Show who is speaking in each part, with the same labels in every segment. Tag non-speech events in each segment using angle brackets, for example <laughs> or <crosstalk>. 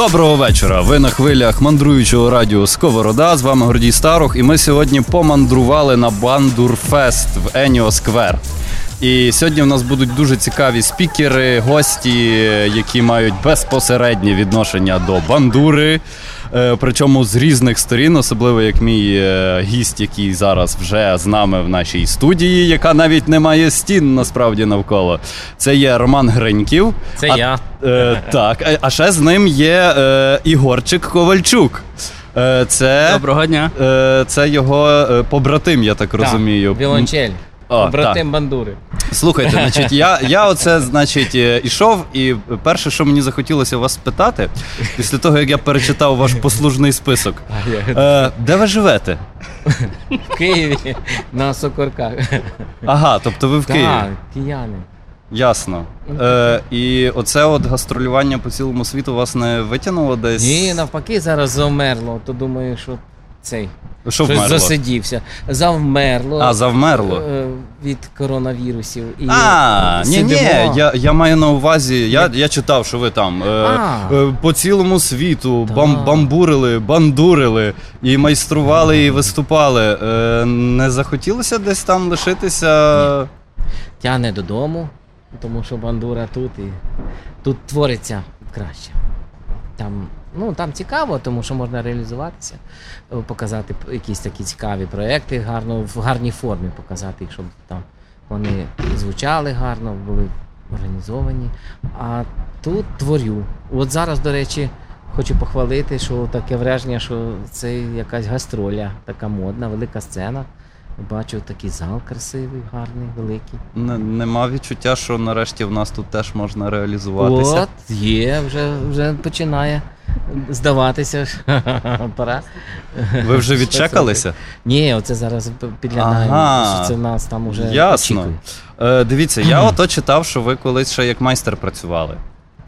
Speaker 1: Доброго вечора. Ви на хвилях мандруючого радіо Сковорода. З вами Гордій Старух, і ми сьогодні помандрували на Бандурфест в Еніо Сквер. І сьогодні в нас будуть дуже цікаві спікери, гості, які мають безпосереднє відношення до бандури. Е, причому з різних сторін, особливо як мій е, гість, який зараз вже з нами в нашій студії, яка навіть не має стін насправді навколо. Це є Роман Гриньків.
Speaker 2: Це
Speaker 1: а,
Speaker 2: я.
Speaker 1: Е, так, а ще з ним є е, Ігорчик Ковальчук. Е, це,
Speaker 3: Доброго дня.
Speaker 1: Е, це його е, побратим, я так розумію.
Speaker 2: Віолончель.
Speaker 1: О,
Speaker 2: Братим бандури.
Speaker 1: Слухайте, <laughs> значить, я я оце, значить, е, ішов, і перше, що мені захотілося вас спитати, після того, як я перечитав ваш послужний список, е, де ви живете?
Speaker 2: В Києві на Сокорках.
Speaker 1: Ага, тобто ви в Києві.
Speaker 2: Так, кияни.
Speaker 1: Ясно. Е, І оце от гастролювання по цілому світу вас не витягнуло десь?
Speaker 2: Ні, навпаки, зараз завмерло, то думаю, що цей.
Speaker 1: Що
Speaker 2: щось
Speaker 1: вмерло?
Speaker 2: засидівся. Завмерло.
Speaker 1: А, завмерло.
Speaker 2: е, Від коронавірусів. І
Speaker 1: А, ні, ні,
Speaker 2: сидимо.
Speaker 1: я, я маю на увазі, я, я читав, що ви там е,
Speaker 2: А.
Speaker 1: е, по цілому світу бам, бамбурили, бандурили і майстрували, і виступали. Е, не захотілося десь там лишитися?
Speaker 2: Тягне додому, тому що бандура тут і тут твориться краще. Там, ну, там цікаво, тому що можна реалізуватися, е, показати якісь такі цікаві проекти гарно, в гарній формі показати щоб там вони звучали гарно, були організовані. А тут творю. От зараз, до речі, хочу похвалити, що таке враження, що це якась гастроля, така модна, велика сцена. Бачу такий зал красивий, гарний, великий.
Speaker 1: Не, нема відчуття, що нарешті в нас тут теж можна реалізуватися.
Speaker 2: От, є, вже, вже починає здаватися. <laughs> Пора.
Speaker 1: Ви вже відчекалися?
Speaker 2: Ні, оце зараз підглядаємо.
Speaker 1: Ага.
Speaker 2: що Це нас там уже
Speaker 1: Ясно.
Speaker 2: очікують.
Speaker 1: Е, дивіться, я ото читав, що ви колись ще як майстер працювали.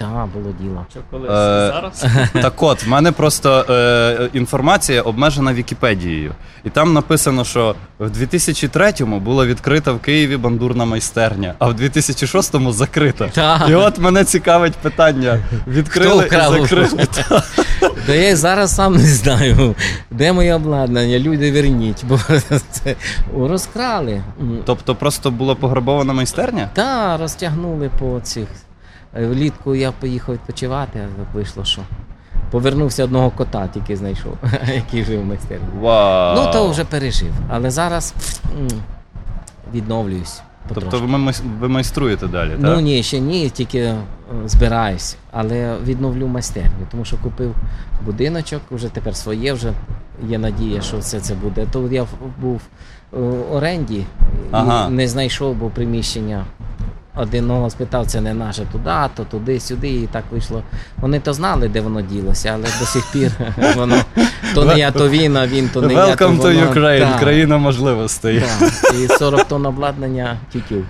Speaker 2: Так, було діло.
Speaker 3: Що коли
Speaker 1: Е,
Speaker 3: зараз? <laughs>
Speaker 1: Так от, в мене просто е, інформація обмежена Вікіпедією. І там написано, що в 2003-му була відкрита в Києві бандурна майстерня, а в 2006-му закрита.
Speaker 2: Так.
Speaker 1: І от мене цікавить питання: відкрили
Speaker 2: Хто
Speaker 1: і
Speaker 2: вкрав?
Speaker 1: закрили. <laughs>
Speaker 2: Та я й зараз сам не знаю, де моє обладнання, люди верніть, бо <laughs> це розкрали.
Speaker 1: Тобто просто була пограбована майстерня?
Speaker 2: Та, розтягнули по цих. Е, Влітку я поїхав відпочивати, а вийшло, що. Повернувся одного кота, тільки знайшов, <laughs> який жив в майстерні.
Speaker 1: Вау.
Speaker 2: Ну, то вже пережив. Але зараз відновлююсь.
Speaker 1: Тобто ви, ви майструєте далі, так?
Speaker 2: Ну ні, ще ні, тільки е, збираюсь, але відновлю майстерню, тому що купив будиночок, вже тепер своє, вже є надія, що все це буде. То я був в оренді і
Speaker 1: Ага.
Speaker 2: не знайшов, бо приміщення. Одного спитав, це не наше туди, то туди, сюди, і так вийшло. Вони то знали, де воно ділося, але до сих пір <laughs> воно то не я, то він, а він, то не я, то
Speaker 1: Welcome to Ukraine,
Speaker 2: Так,
Speaker 1: країна можливостей.
Speaker 2: так. І 40 тонн обладнання тютю.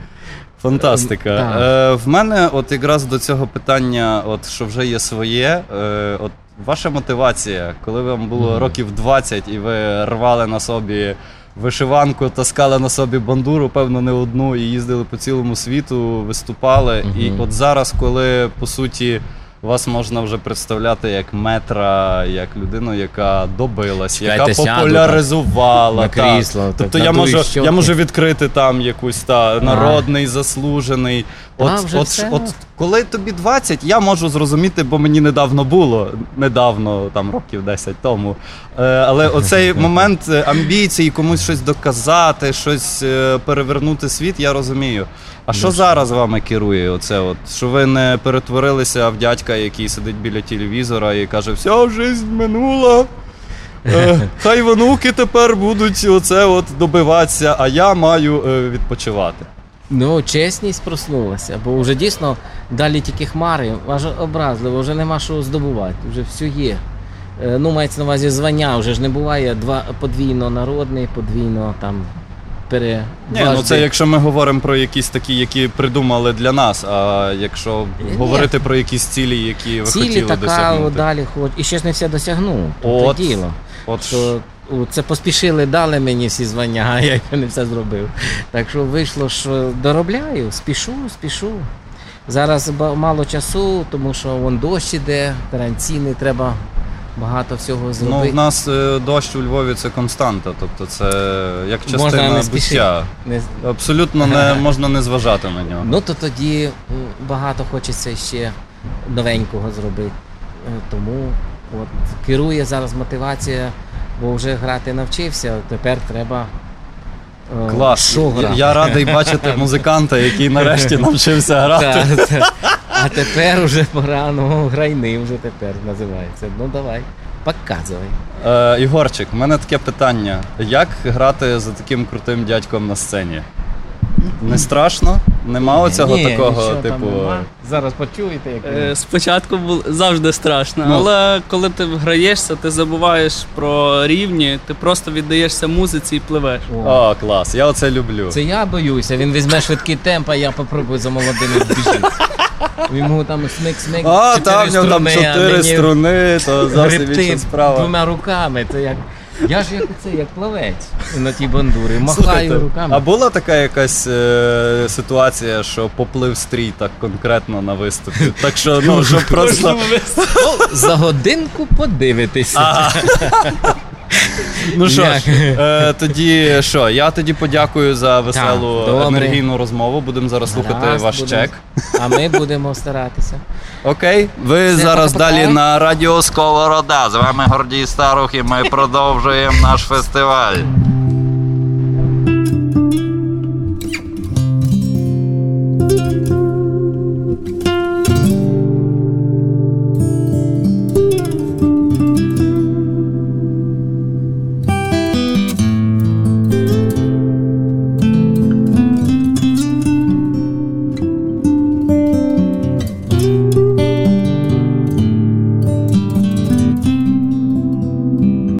Speaker 1: Фантастика. Е, в мене, от якраз до цього питання, от що вже є своє. Е, от ваша мотивація, коли вам було років 20 і ви рвали на собі вишиванку, таскали на собі бандуру, певно, не одну, і їздили по цілому світу, виступали. І от зараз, коли по суті. Вас можна вже представляти як метра, як людину, яка добилась,
Speaker 2: Чекайте,
Speaker 1: яка
Speaker 2: сяду,
Speaker 1: популяризувала.
Speaker 2: на крісло, так,
Speaker 1: Тобто я
Speaker 2: надую
Speaker 1: можу,
Speaker 2: щоки.
Speaker 1: я можу відкрити там якусь та народний, заслужений. От,
Speaker 2: А, вже
Speaker 1: от,
Speaker 2: все.
Speaker 1: от коли тобі 20, я можу зрозуміти, бо мені недавно було, недавно, там років 10 тому. Е, але оцей <laughs> момент е, амбіції, комусь щось доказати, щось е, перевернути світ, я розумію. А що зараз вами керує? Оце от, що ви не перетворилися в дядька, який сидить біля телевізора і каже, вся жизнь минула. Е, <laughs> Хай онуки тепер будуть оце от добиватися, а я маю е, відпочивати.
Speaker 2: Ну, чесність проснулася, бо вже дійсно далі тільки хмари, аж образливо, вже нема що здобувати, вже все є. Е, Ну, мається на увазі звання, вже ж не буває два, подвійно народний, подвійно там пере.
Speaker 1: Ні, ну це якщо ми говоримо про якісь такі, які придумали для нас. А якщо
Speaker 2: Ні.
Speaker 1: говорити про якісь цілі, які ви
Speaker 2: Цілі
Speaker 1: хотіли
Speaker 2: така
Speaker 1: досягнути.
Speaker 2: далі хоч. І ще ж не все досягнув.
Speaker 1: От.
Speaker 2: От. діло.
Speaker 1: От
Speaker 2: Що це поспішили, дали мені всі звання, <laughs> а я не все зробив. Так що вийшло, що доробляю, спішу, спішу. Зараз мало часу, тому що вон дощ іде, карантини, треба багато всього
Speaker 1: Ну, в нас е, дощ у Львові це константа, тобто це як
Speaker 2: Можна
Speaker 1: частина
Speaker 2: не спішити.
Speaker 1: буття.
Speaker 2: Не-
Speaker 1: Абсолютно не <laughs> можна не зважати на нього.
Speaker 2: Ну то тоді багато хочеться ще новенького зробити. Е, Тому от керує зараз мотивація, бо вже грати навчився, тепер треба. е,
Speaker 1: Клас.
Speaker 2: Що
Speaker 1: Я,
Speaker 2: грати?
Speaker 1: я радий бачити <laughs> музиканта, який нарешті навчився грати.
Speaker 2: Та, та. <laughs> А тепер уже пора, ну грайни вже тепер називається. Ну давай, показуй.
Speaker 1: Е, Ігорчик, в мене таке питання: як грати за таким крутим дядьком на сцені? Не страшно? Нема оцього
Speaker 2: Ні,
Speaker 1: такого,
Speaker 2: нічого там
Speaker 1: типу.
Speaker 2: нема. Зараз почуєте, як
Speaker 3: Е, Спочатку було завжди страшно,
Speaker 1: Ну.
Speaker 3: але коли ти граєшся, ти забуваєш про рівні, ти просто віддаєшся музиці і пливеш.
Speaker 2: О.
Speaker 1: О, клас, я оце люблю.
Speaker 2: Це я боюся, він візьме швидкий темп, а я попробую за молодими збіжити. <laughs> Йому там смик-смик.
Speaker 1: А, там в нього там чотири струни, то <laughs> зовсім інша справа.
Speaker 2: двома руками. То як... Я ж як це, як плавець на тій бандурі. Махаю
Speaker 1: Слухайте,
Speaker 2: руками.
Speaker 1: А була така якась е, ситуація, що поплив стрій так конкретно на виступі? Так що, ну, <laughs> щоб просто.
Speaker 2: Ну, за годинку подивитися.
Speaker 1: Ну що ж, е, тоді що? Я тоді подякую за веселу
Speaker 2: Так, добре.
Speaker 1: енергійну розмову. Будемо зараз слухати
Speaker 2: Гаразд,
Speaker 1: ваш
Speaker 2: будемо-
Speaker 1: чек.
Speaker 2: А ми будемо старатися.
Speaker 1: Окей, ви
Speaker 2: Все,
Speaker 1: зараз
Speaker 2: пока-пока.
Speaker 1: далі на радіо Сковорода. З вами Гордій Старух, і ми продовжуємо наш фестиваль.